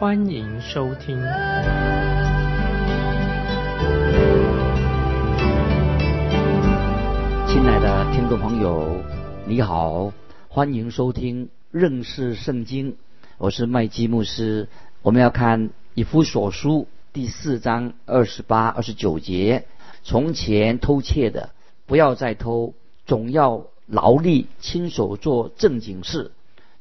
欢迎收听。亲爱的听众朋友，你好，欢迎收听认识圣经，我是麦基牧师。我们要看以弗所书第四章二十八、二十九节：从前偷窃的，不要再偷，总要劳力亲手做正经事，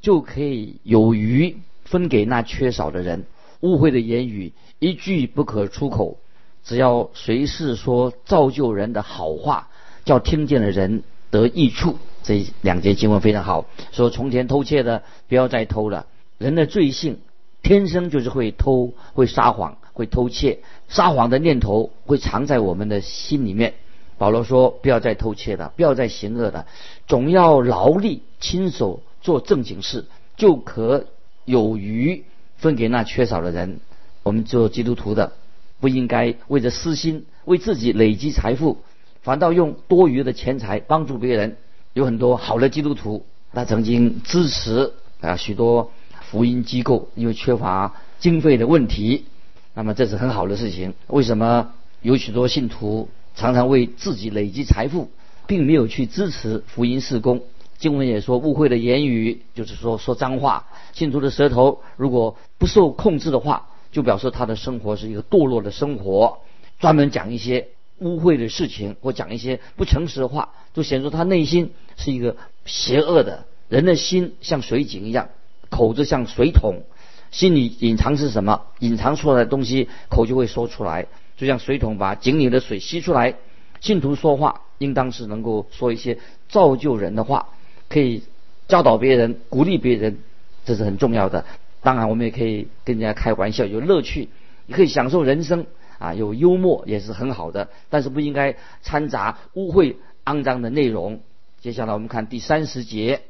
就可以有余分给那缺少的人。误会的言语一句不可出口，只要随时说造就人的好话。叫听见的人得益处，这两节经文非常好。说从前偷窃的不要再偷了。人的罪性天生就是会偷、会撒谎、会偷窃。撒谎的念头会藏在我们的心里面。保罗说：不要再偷窃了，不要再行恶的，总要劳力亲手做正经事，就可有余分给那缺少的人。我们做基督徒的不应该为着私心，为自己累积财富。反倒用多余的钱财帮助别人，有很多好的基督徒，他曾经支持啊许多福音机构，因为缺乏经费的问题，那么这是很好的事情。为什么有许多信徒常常为自己累积财富，并没有去支持福音事工？经文也说，误会的言语就是说说脏话，信徒的舌头如果不受控制的话，就表示他的生活是一个堕落的生活，专门讲一些。污秽的事情，或讲一些不诚实的话，就显出他内心是一个邪恶的。人的心像水井一样，口子像水桶，心里隐藏是什么？隐藏出来的东西，口就会说出来。就像水桶把井里的水吸出来。信徒说话，应当是能够说一些造就人的话，可以教导别人、鼓励别人，这是很重要的。当然，我们也可以跟人家开玩笑，有乐趣，也可以享受人生。啊，有幽默也是很好的，但是不应该掺杂污秽、肮脏的内容。接下来我们看第三十节，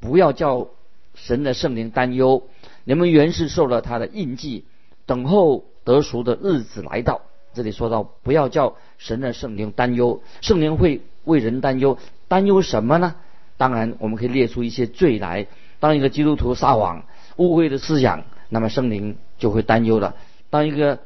不要叫神的圣灵担忧，你们原是受了他的印记，等候得赎的日子来到。这里说到不要叫神的圣灵担忧，圣灵会为人担忧，担忧什么呢？当然我们可以列出一些罪来。当一个基督徒撒谎、污秽的思想，那么圣灵就会担忧了。当一个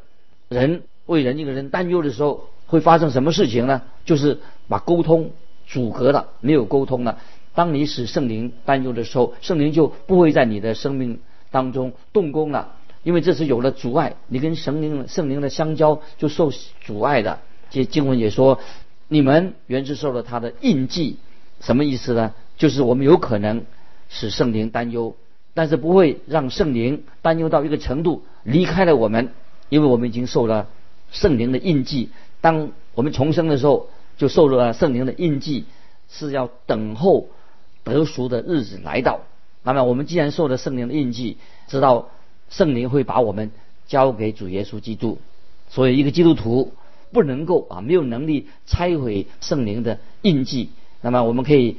人为人一个人担忧的时候，会发生什么事情呢？就是把沟通阻隔了，没有沟通了。当你使圣灵担忧的时候，圣灵就不会在你的生命当中动工了，因为这是有了阻碍，你跟神灵圣灵的相交就受阻碍的。这经文也说，你们原是受了他的印记，什么意思呢？就是我们有可能使圣灵担忧，但是不会让圣灵担忧到一个程度离开了我们，因为我们已经受了。圣灵的印记，当我们重生的时候，就受了圣灵的印记，是要等候得赎的日子来到。那么，我们既然受了圣灵的印记，知道圣灵会把我们交给主耶稣基督，所以一个基督徒不能够啊，没有能力拆毁圣灵的印记。那么，我们可以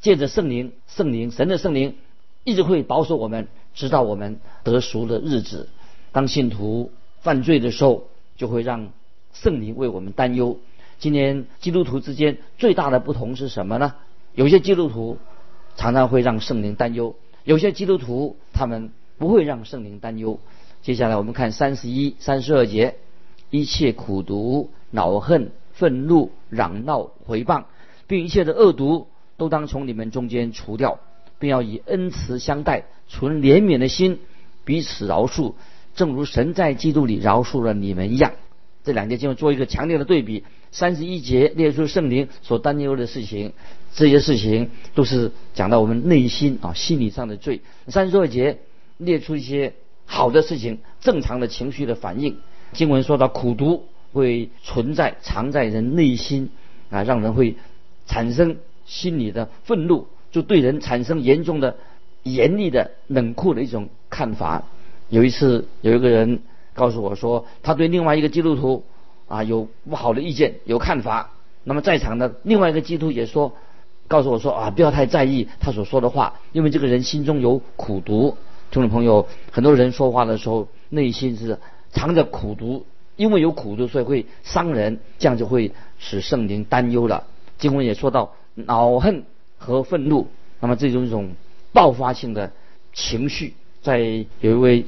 借着圣灵，圣灵神的圣灵一直会保守我们，直到我们得赎的日子。当信徒犯罪的时候，就会让圣灵为我们担忧。今天基督徒之间最大的不同是什么呢？有些基督徒常常会让圣灵担忧，有些基督徒他们不会让圣灵担忧。接下来我们看三十一、三十二节：一切苦毒、恼恨、愤怒、嚷闹、回谤，并一切的恶毒，都当从你们中间除掉，并要以恩慈相待，存怜悯的心，彼此饶恕。正如神在基督里饶恕了你们一样，这两节经文做一个强烈的对比。三十一节列出圣灵所担忧的事情，这些事情都是讲到我们内心啊心理上的罪。三十二节列出一些好的事情，正常的情绪的反应。经文说到苦毒会存在藏在人内心啊，让人会产生心理的愤怒，就对人产生严重的严厉的冷酷的一种看法。有一次，有一个人告诉我说，他对另外一个基督徒啊有不好的意见、有看法。那么在场的另外一个基督徒也说，告诉我说啊，不要太在意他所说的话，因为这个人心中有苦毒。听众朋友，很多人说话的时候内心是藏着苦毒，因为有苦毒，所以会伤人，这样就会使圣灵担忧了。经文也说到恼恨和愤怒，那么这种一种爆发性的情绪，在有一位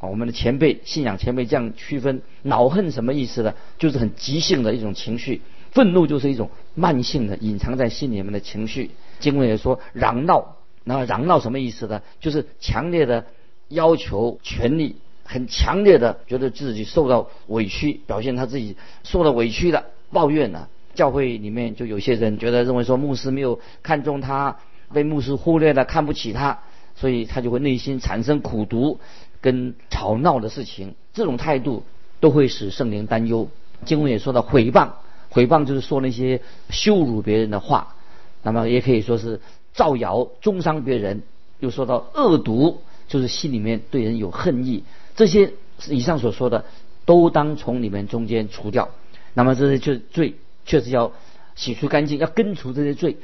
我们的前辈信仰前辈这样区分，恼恨什么意思呢？就是很急性的一种情绪，愤怒就是一种慢性的隐藏在心里面的情绪。经文也说嚷闹。那么嚷闹什么意思呢？就是强烈的要求权利，很强烈的觉得自己受到委屈，表现他自己受到委屈的抱怨呢。教会里面就有些人觉得认为说牧师没有看中他，被牧师忽略了，看不起他，所以他就会内心产生苦毒跟吵闹的事情。这种态度都会使圣灵担忧。经文也说到毁谤，毁谤就是说那些羞辱别人的话，那么也可以说是。造谣、中伤别人，又说到恶毒，就是心里面对人有恨意。这些以上所说的，都当从你们中间除掉。那么这些就罪，确实要洗除干净，要根除这些罪，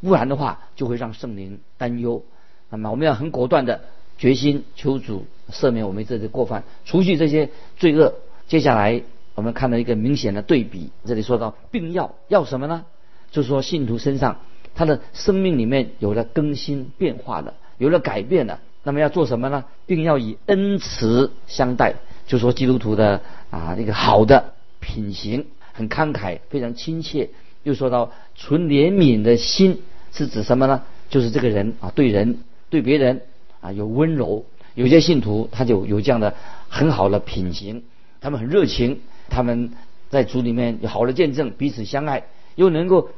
不然的话就会让圣灵担忧。那么我们要很果断的决心求主赦免我们这些过犯，除去这些罪恶。接下来我们看到一个明显的对比，这里说到病要要什么呢？就是说信徒身上。他的生命里面有了更新变化的，有了改变的，那么要做什么呢？并要以恩慈相待，就说基督徒的啊那个好的品行，很慷慨，非常亲切。又说到纯怜悯的心是指什么呢？就是这个人啊对人对别人啊有温柔。有些信徒他就有这样的很好的品行，他们很热情，他们在主里面有好的见证，彼此相爱，又能够。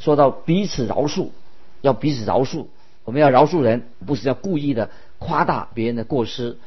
说到彼此饶恕，要彼此饶恕，我们要饶恕人，不是要故意的夸大别人的过失。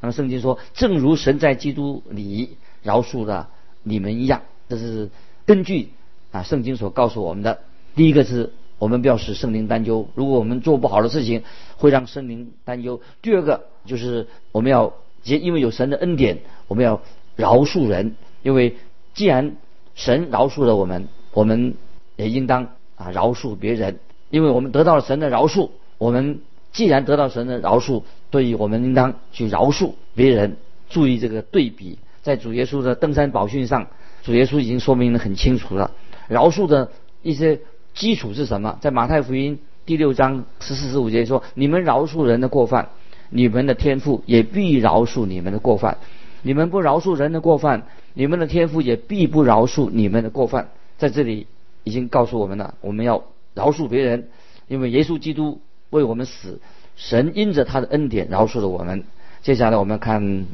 那么圣经说，正如神在基督里饶恕了你们一样，这是根据啊圣经所告诉我们的。第一个是我们不要使圣灵担忧，如果我们做不好的事情，会让圣灵担忧。第二个就是我们要，因为有神的恩典，我们要饶恕人，因为既然神饶恕了我们，我们。也应当啊饶恕别人，因为我们得到了神的饶恕。我们既然得到神的饶恕，对于我们应当去饶恕别人。注意这个对比，在主耶稣的登山宝训上，主耶稣已经说明的很清楚了。饶恕的一些基础是什么？在马太福音第六章十四十五节说：“你们饶恕人的过犯，你们的天赋也必饶恕你们的过犯；你们不饶恕人的过犯，你们的天赋也必不饶恕你们的过犯。”在这里。已经告诉我们了，我们要饶恕别人，因为耶稣基督为我们死，神因着他的恩典饶恕了我们。接下来我们看《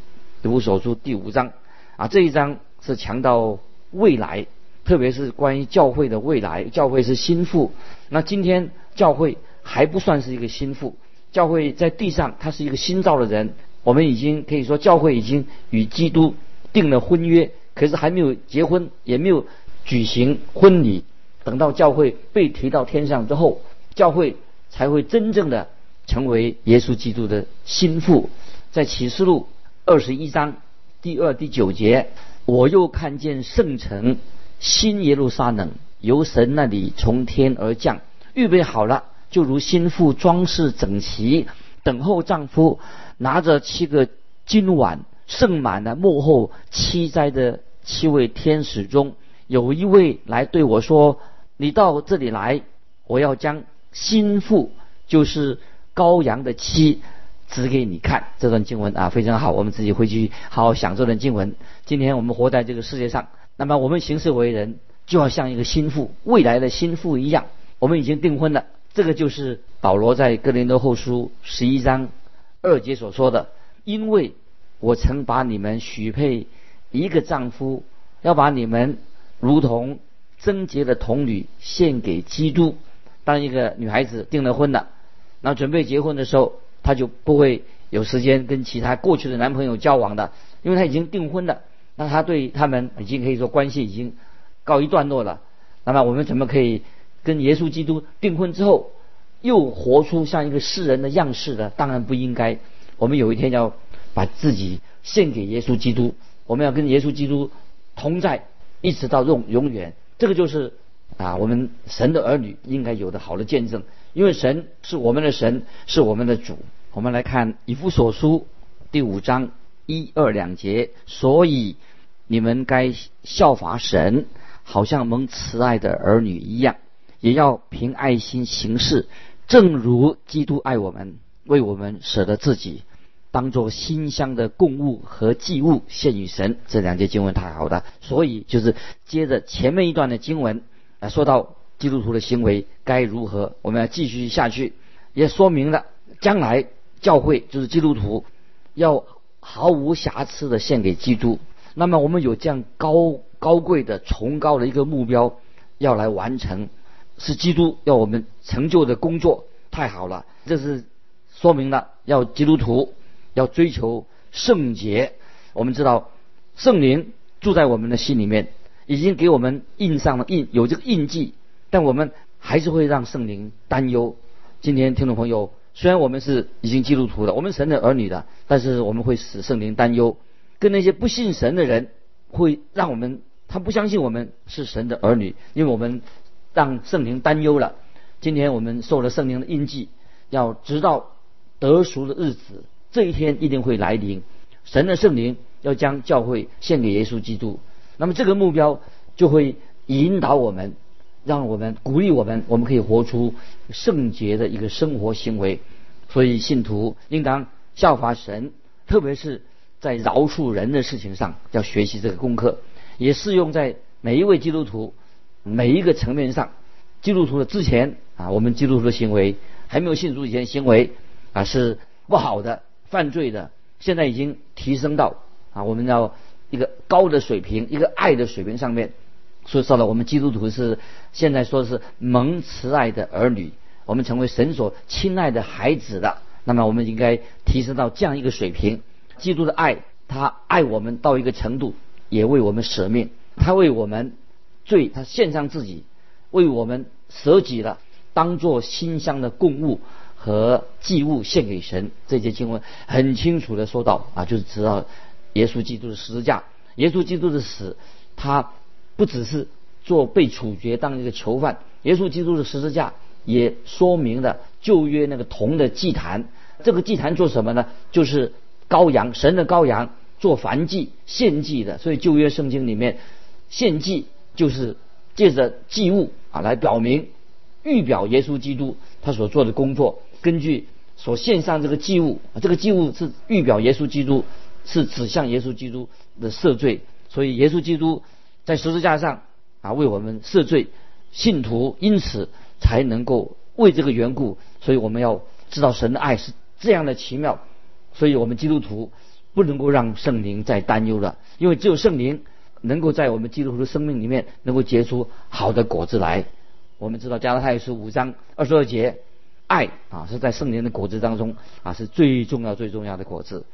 读所书》第五章，啊，这一章是强调未来，特别是关于教会的未来。教会是心腹，那今天教会还不算是一个心腹，教会在地上它是一个新造的人。我们已经可以说，教会已经与基督订了婚约，可是还没有结婚，也没有举行婚礼。等到教会被提到天上之后，教会才会真正的成为耶稣基督的心腹。在启示录二十一章第二、第九节，我又看见圣城新耶路撒冷由神那里从天而降，预备好了，就如心腹装饰整齐，等候丈夫，拿着七个金碗盛满了幕后七灾的七位天使中，有一位来对我说。你到这里来，我要将心腹，就是羔羊的妻，指给你看。这段经文啊非常好，我们自己回去好好想这段经文。今天我们活在这个世界上，那么我们行事为人就要像一个心腹，未来的心腹一样。我们已经订婚了，这个就是保罗在哥林多后书十一章二节所说的：“因为我曾把你们许配一个丈夫，要把你们如同。”贞洁的童女献给基督。当一个女孩子订了婚了，那准备结婚的时候，她就不会有时间跟其他过去的男朋友交往的，因为她已经订婚了。那她对他们已经可以说关系已经告一段落了。那么我们怎么可以跟耶稣基督订婚之后，又活出像一个世人的样式呢？当然不应该。我们有一天要把自己献给耶稣基督，我们要跟耶稣基督同在，一直到永永远。这个就是啊，我们神的儿女应该有的好的见证，因为神是我们的神，是我们的主。我们来看以弗所书第五章一二两节，所以你们该效法神，好像蒙慈爱的儿女一样，也要凭爱心行事，正如基督爱我们，为我们舍得自己。当做馨香的供物和祭物献与神，这两节经文太好了。所以就是接着前面一段的经文啊，说到基督徒的行为该如何，我们要继续下去，也说明了将来教会就是基督徒要毫无瑕疵的献给基督。那么我们有这样高高贵的崇高的一个目标要来完成，是基督要我们成就的工作，太好了。这是说明了要基督徒。要追求圣洁，我们知道圣灵住在我们的心里面，已经给我们印上了印，有这个印记，但我们还是会让圣灵担忧。今天听众朋友，虽然我们是已经基督徒了，我们神的儿女的，但是我们会使圣灵担忧，跟那些不信神的人，会让我们他不相信我们是神的儿女，因为我们让圣灵担忧了。今天我们受了圣灵的印记，要直到得赎的日子。这一天一定会来临，神的圣灵要将教会献给耶稣基督，那么这个目标就会引导我们，让我们鼓励我们，我们可以活出圣洁的一个生活行为。所以信徒应当效法神，特别是在饶恕人的事情上要学习这个功课，也适用在每一位基督徒每一个层面上。基督徒的之前啊，我们基督徒的行为还没有信主以前行为啊是不好的。犯罪的现在已经提升到啊，我们要一个高的水平，一个爱的水平上面。所以说了，我们基督徒是现在说是蒙慈爱的儿女，我们成为神所亲爱的孩子的。那么我们应该提升到这样一个水平。基督的爱，他爱我们到一个程度，也为我们舍命，他为我们罪，他献上自己，为我们舍己了，当做馨香的供物。和祭物献给神，这些经文很清楚的说到啊，就是知道耶稣基督的十字架，耶稣基督的死，他不只是做被处决当一个囚犯，耶稣基督的十字架也说明了旧约那个铜的祭坛，这个祭坛做什么呢？就是羔羊，神的羔羊做燔祭献祭的，所以旧约圣经里面献祭就是借着祭物啊来表明预表耶稣基督他所做的工作。根据所献上这个祭物，这个祭物是预表耶稣基督，是指向耶稣基督的赦罪。所以耶稣基督在十字架上啊为我们赦罪，信徒因此才能够为这个缘故。所以我们要知道神的爱是这样的奇妙。所以我们基督徒不能够让圣灵再担忧了，因为只有圣灵能够在我们基督徒的生命里面能够结出好的果子来。我们知道加拉太书五章二十二节。爱啊，是在圣灵的果子当中啊，是最重要、最重要的果子。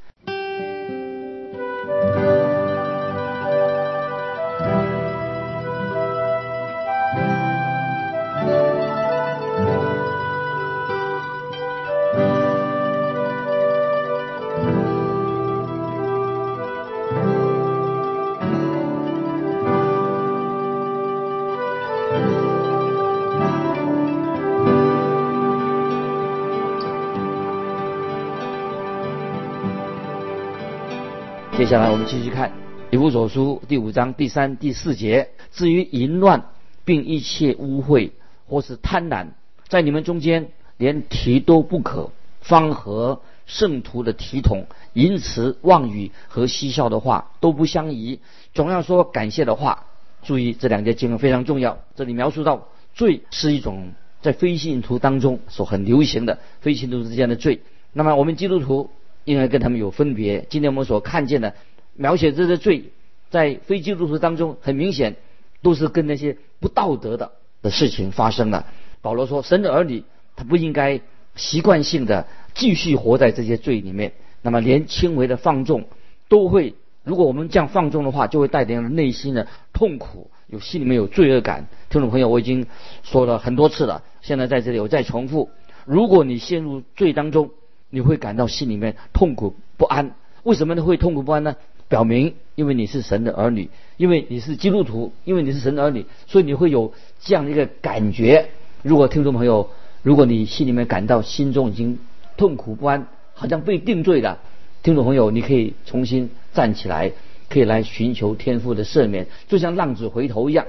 接下来我们继续看《以弗所书》第五章第三、第四节。至于淫乱，并一切污秽或是贪婪，在你们中间连提都不可，方和圣徒的体统、淫词妄语和嬉笑的话都不相宜，总要说感谢的话。注意这两节经文非常重要。这里描述到罪是一种在非信徒当中所很流行的非信徒之间的罪。那么我们基督徒。应该跟他们有分别。今天我们所看见的描写这些罪，在非基督徒当中，很明显都是跟那些不道德的的事情发生了。保罗说，神的儿女他不应该习惯性的继续活在这些罪里面。那么连轻微的放纵都会，如果我们这样放纵的话，就会带点内心的痛苦，有心里面有罪恶感。听众朋友，我已经说了很多次了，现在在这里我再重复：如果你陷入罪当中，你会感到心里面痛苦不安，为什么呢？会痛苦不安呢？表明，因为你是神的儿女，因为你是基督徒，因为你是神的儿女，所以你会有这样的一个感觉。如果听众朋友，如果你心里面感到心中已经痛苦不安，好像被定罪了，听众朋友，你可以重新站起来，可以来寻求天父的赦免，就像浪子回头一样。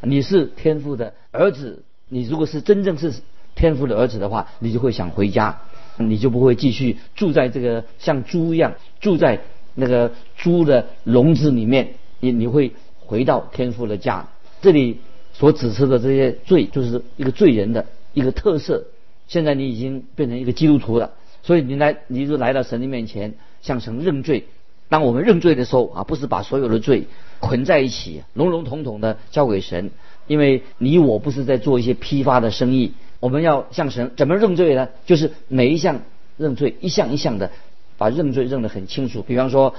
你是天父的儿子，你如果是真正是天父的儿子的话，你就会想回家，你就不会继续住在这个像猪一样住在那个猪的笼子里面，你你会回到天父的家。这里所指示的这些罪，就是一个罪人的一个特色。现在你已经变成一个基督徒了。所以你来，你就来到神的面前，向神认罪。当我们认罪的时候啊，不是把所有的罪捆在一起，笼笼统统的交给神，因为你我不是在做一些批发的生意。我们要向神怎么认罪呢？就是每一项认罪，一项一项的把认罪认得很清楚。比方说，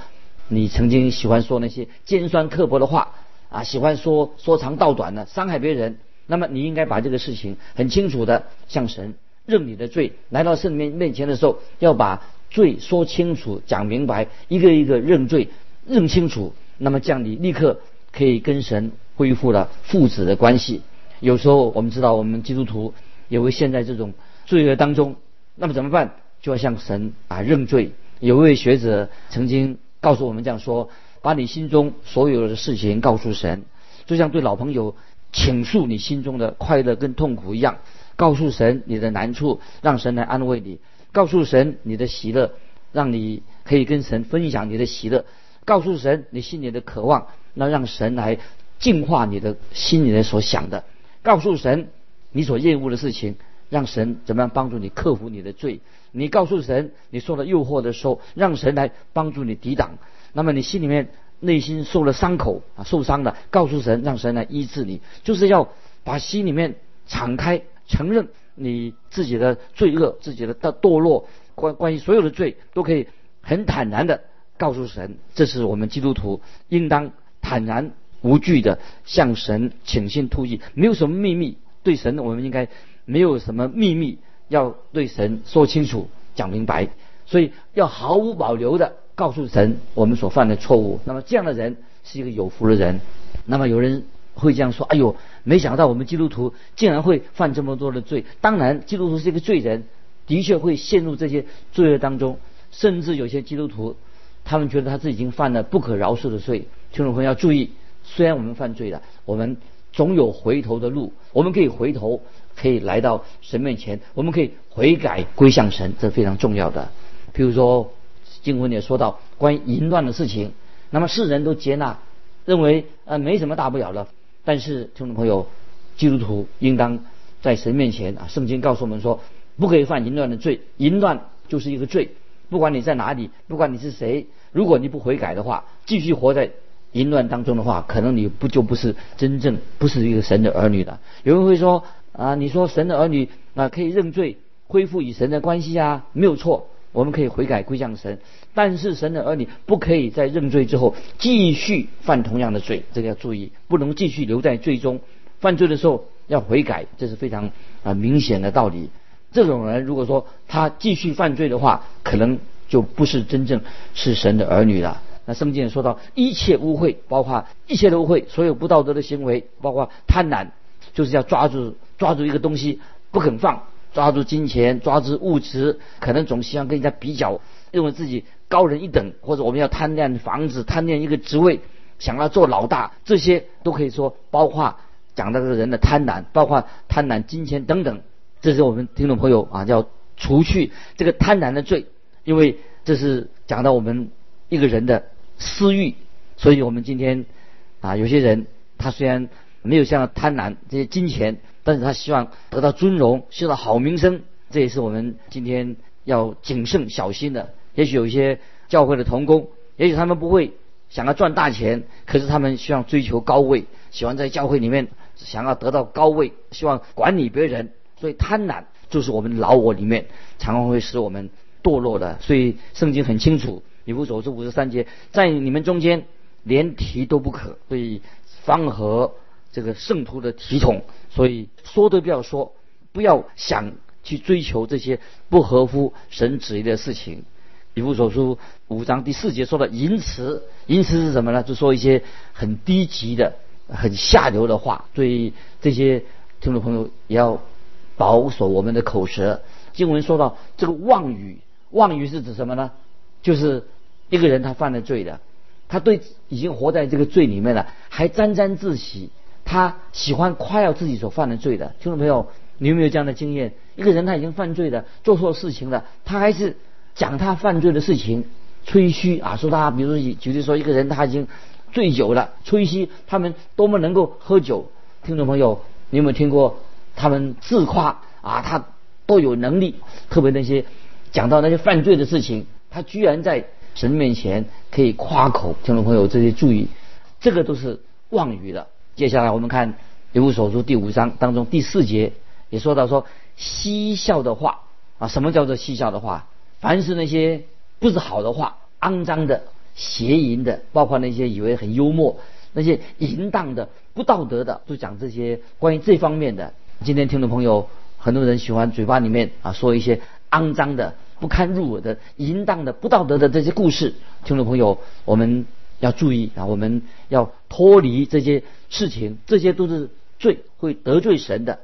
你曾经喜欢说那些尖酸刻薄的话啊，喜欢说说长道短的，伤害别人，那么你应该把这个事情很清楚的向神。认你的罪，来到圣面面前的时候，要把罪说清楚、讲明白，一个一个认罪，认清楚。那么这样你立刻可以跟神恢复了父子的关系。有时候我们知道，我们基督徒也会陷在这种罪恶当中，那么怎么办？就要向神啊认罪。有一位学者曾经告诉我们这样说：把你心中所有的事情告诉神，就像对老朋友倾诉你心中的快乐跟痛苦一样。告诉神你的难处，让神来安慰你；告诉神你的喜乐，让你可以跟神分享你的喜乐；告诉神你心里的渴望，那让神来净化你的心里面所想的；告诉神你所厌恶的事情，让神怎么样帮助你克服你的罪；你告诉神你受了诱惑的时候，让神来帮助你抵挡。那么你心里面内心受了伤口啊，受伤了，告诉神，让神来医治你，就是要把心里面敞开。承认你自己的罪恶，自己的的堕落，关关于所有的罪，都可以很坦然的告诉神。这是我们基督徒应当坦然无惧的向神倾心吐意，没有什么秘密。对神，我们应该没有什么秘密要对神说清楚、讲明白。所以要毫无保留的告诉神我们所犯的错误。那么这样的人是一个有福的人。那么有人。会这样说：“哎呦，没想到我们基督徒竟然会犯这么多的罪。当然，基督徒是一个罪人，的确会陷入这些罪恶当中。甚至有些基督徒，他们觉得他自己已经犯了不可饶恕的罪。听众朋友要注意，虽然我们犯罪了，我们总有回头的路。我们可以回头，可以来到神面前，我们可以悔改归向神，这非常重要的。比如说，经文也说到关于淫乱的事情，那么世人都接纳，认为呃没什么大不了的。”但是，听众朋友，基督徒应当在神面前啊，圣经告诉我们说，不可以犯淫乱的罪，淫乱就是一个罪。不管你在哪里，不管你是谁，如果你不悔改的话，继续活在淫乱当中的话，可能你不就不是真正不是一个神的儿女了。有人会说啊，你说神的儿女啊可以认罪，恢复与神的关系啊，没有错。我们可以悔改归向神，但是神的儿女不可以在认罪之后继续犯同样的罪，这个要注意，不能继续留在罪中。犯罪的时候要悔改，这是非常啊明显的道理。这种人如果说他继续犯罪的话，可能就不是真正是神的儿女了。那圣经也说到，一切污秽，包括一切的污秽，所有不道德的行为，包括贪婪，就是要抓住抓住一个东西不肯放。抓住金钱，抓住物质，可能总希望跟人家比较，认为自己高人一等，或者我们要贪恋房子，贪恋一个职位，想要做老大，这些都可以说包括讲到这个人的贪婪，包括贪婪金钱等等。这是我们听众朋友啊，要除去这个贪婪的罪，因为这是讲到我们一个人的私欲。所以我们今天啊，有些人他虽然没有像贪婪这些金钱。但是他希望得到尊荣，受到好名声，这也是我们今天要谨慎小心的。也许有一些教会的同工，也许他们不会想要赚大钱，可是他们希望追求高位，喜欢在教会里面想要得到高位，希望管理别人。所以贪婪就是我们老我里面常常会使我们堕落的。所以圣经很清楚，以弗所书五十三节，在你们中间连提都不可。所以方和。这个圣徒的体统，所以说都不要说，不要想去追求这些不合乎神旨意的事情。以弗所书五章第四节说的淫词，淫词是什么呢？就说一些很低级的、很下流的话。所以这些听众朋友也要保守我们的口舌。经文说到这个妄语，妄语是指什么呢？就是一个人他犯了罪的，他对已经活在这个罪里面了，还沾沾自喜，他喜欢夸耀自己所犯的罪的。听众朋友，你有没有这样的经验？一个人他已经犯罪了，做错事情了，他还是讲他犯罪的事情，吹嘘啊，说他，比如说举例说，一个人他已经醉酒了，吹嘘他们多么能够喝酒。听众朋友，你有没有听过他们自夸啊？他都有能力，特别那些讲到那些犯罪的事情。他居然在神面前可以夸口，听众朋友这些注意，这个都是妄语的。接下来我们看《以弗所书》第五章当中第四节也说到说嬉笑的话啊，什么叫做嬉笑的话？凡是那些不是好的话、肮脏的、邪淫的，包括那些以为很幽默、那些淫荡的、不道德的，都讲这些关于这方面的。今天听众朋友很多人喜欢嘴巴里面啊说一些肮脏的。不堪入耳的、淫荡的、不道德的这些故事，听众朋友，我们要注意啊！我们要脱离这些事情，这些都是罪，会得罪神的。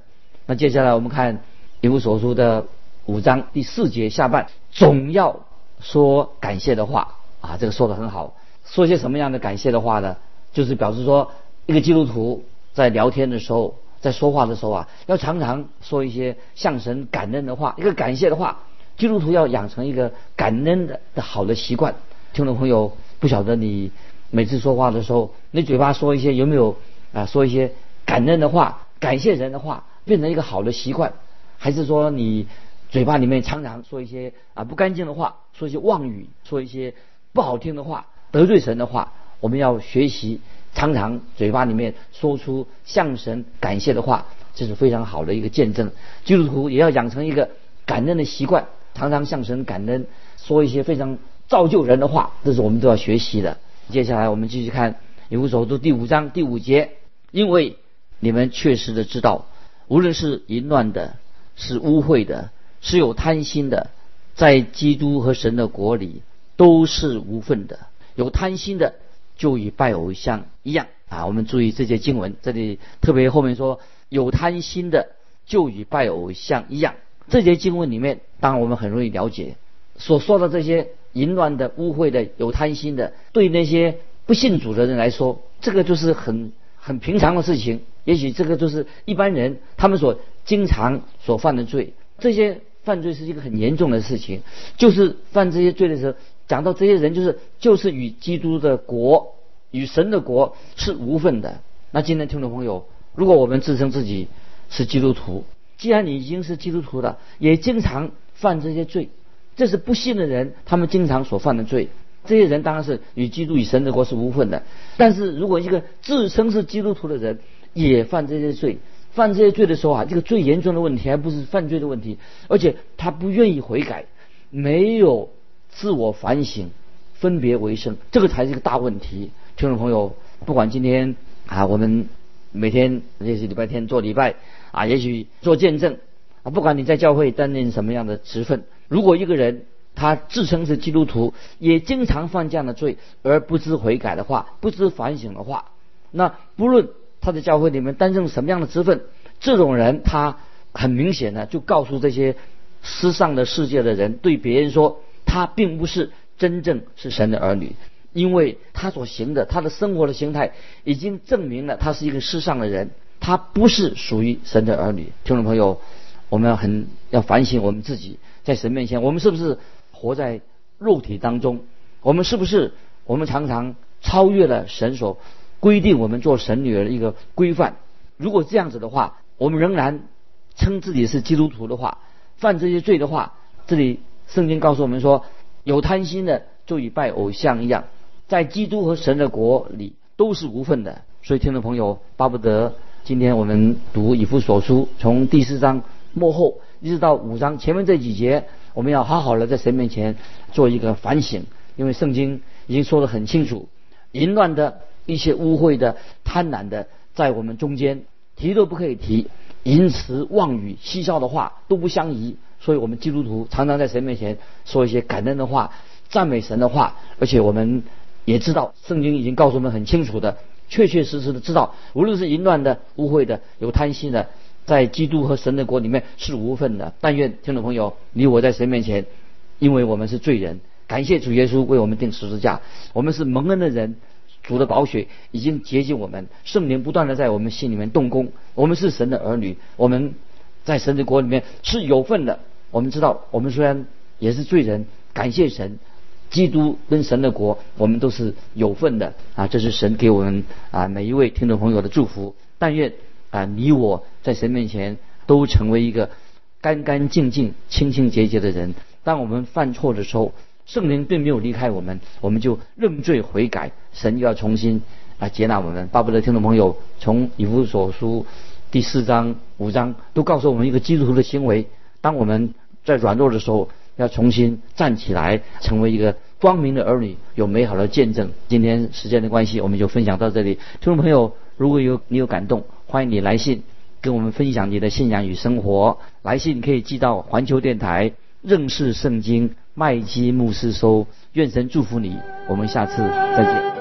那接下来我们看《以弗所书》的五章第四节下半，总要说感谢的话啊！这个说的很好，说些什么样的感谢的话呢？就是表示说，一个基督徒在聊天的时候，在说话的时候啊，要常常说一些向神感恩的话，一个感谢的话。基督徒要养成一个感恩的的好的习惯。听众朋友，不晓得你每次说话的时候，你嘴巴说一些有没有啊？说一些感恩的话、感谢人的话，变成一个好的习惯，还是说你嘴巴里面常常说一些啊不干净的话，说一些妄语，说一些不好听的话，得罪神的话？我们要学习常常嘴巴里面说出向神感谢的话，这是非常好的一个见证。基督徒也要养成一个感恩的习惯。常常向神感恩，说一些非常造就人的话，这是我们都要学习的。接下来我们继续看《以弗所书》第五章第五节，因为你们确实的知道，无论是淫乱的，是污秽的，是有贪心的，在基督和神的国里都是无份的。有贪心的，就与拜偶像一样啊！我们注意这些经文，这里特别后面说，有贪心的，就与拜偶像一样。这些经文里面，当然我们很容易了解，所说的这些淫乱的、污秽的、有贪心的，对那些不信主的人来说，这个就是很很平常的事情。也许这个就是一般人他们所经常所犯的罪。这些犯罪是一个很严重的事情，就是犯这些罪的时候，讲到这些人就是就是与基督的国、与神的国是无份的。那今天听众朋友，如果我们自称自己是基督徒，既然你已经是基督徒了，也经常犯这些罪，这是不信的人他们经常所犯的罪。这些人当然是与基督与神的国是无份的。但是如果一个自称是基督徒的人也犯这些罪，犯这些罪的时候啊，这个最严重的问题还不是犯罪的问题，而且他不愿意悔改，没有自我反省，分别为圣，这个才是一个大问题。听众朋友，不管今天啊，我们每天也是礼拜天做礼拜。啊，也许做见证啊，不管你在教会担任什么样的职分，如果一个人他自称是基督徒，也经常犯这样的罪而不知悔改的话，不知反省的话，那不论他在教会里面担任什么样的职分，这种人他很明显的就告诉这些世上的世界的人，对别人说他并不是真正是神的儿女，因为他所行的他的生活的形态已经证明了他是一个世上的人。他不是属于神的儿女，听众朋友，我们要很要反省我们自己，在神面前，我们是不是活在肉体当中？我们是不是我们常常超越了神所规定我们做神女儿的一个规范？如果这样子的话，我们仍然称自己是基督徒的话，犯这些罪的话，这里圣经告诉我们说，有贪心的就与拜偶像一样，在基督和神的国里都是无份的。所以，听众朋友，巴不得。今天我们读以弗所书，从第四章末后一直到五章前面这几节，我们要好好的在神面前做一个反省，因为圣经已经说得很清楚，淫乱的一些污秽的、贪婪的，在我们中间提都不可以提，淫词妄语、嬉笑的话都不相宜。所以我们基督徒常常在神面前说一些感恩的话，赞美神的话，而且我们也知道圣经已经告诉我们很清楚的，确确实实的知道，无论是淫乱的、污秽的、有贪心的，在基督和神的国里面是无份的。但愿听众朋友，你我在神面前，因为我们是罪人，感谢主耶稣为我们定十字架，我们是蒙恩的人。主的宝血已经洁净我们，圣灵不断的在我们心里面动工。我们是神的儿女，我们在神的国里面是有份的。我们知道，我们虽然也是罪人，感谢神，基督跟神的国，我们都是有份的啊！这是神给我们啊每一位听众朋友的祝福。但愿啊你我在神面前都成为一个干干净净、清清洁洁的人。当我们犯错的时候，圣灵并没有离开我们，我们就认罪悔改，神又要重新啊接纳我们。巴不得听众朋友从以弗所书第四章、五章都告诉我们一个基督徒的行为：当我们在软弱的时候，要重新站起来，成为一个光明的儿女，有美好的见证。今天时间的关系，我们就分享到这里。听众朋友，如果有你有感动，欢迎你来信跟我们分享你的信仰与生活。来信可以寄到环球电台认识圣经。麦基牧师收：“愿神祝福你，我们下次再见。”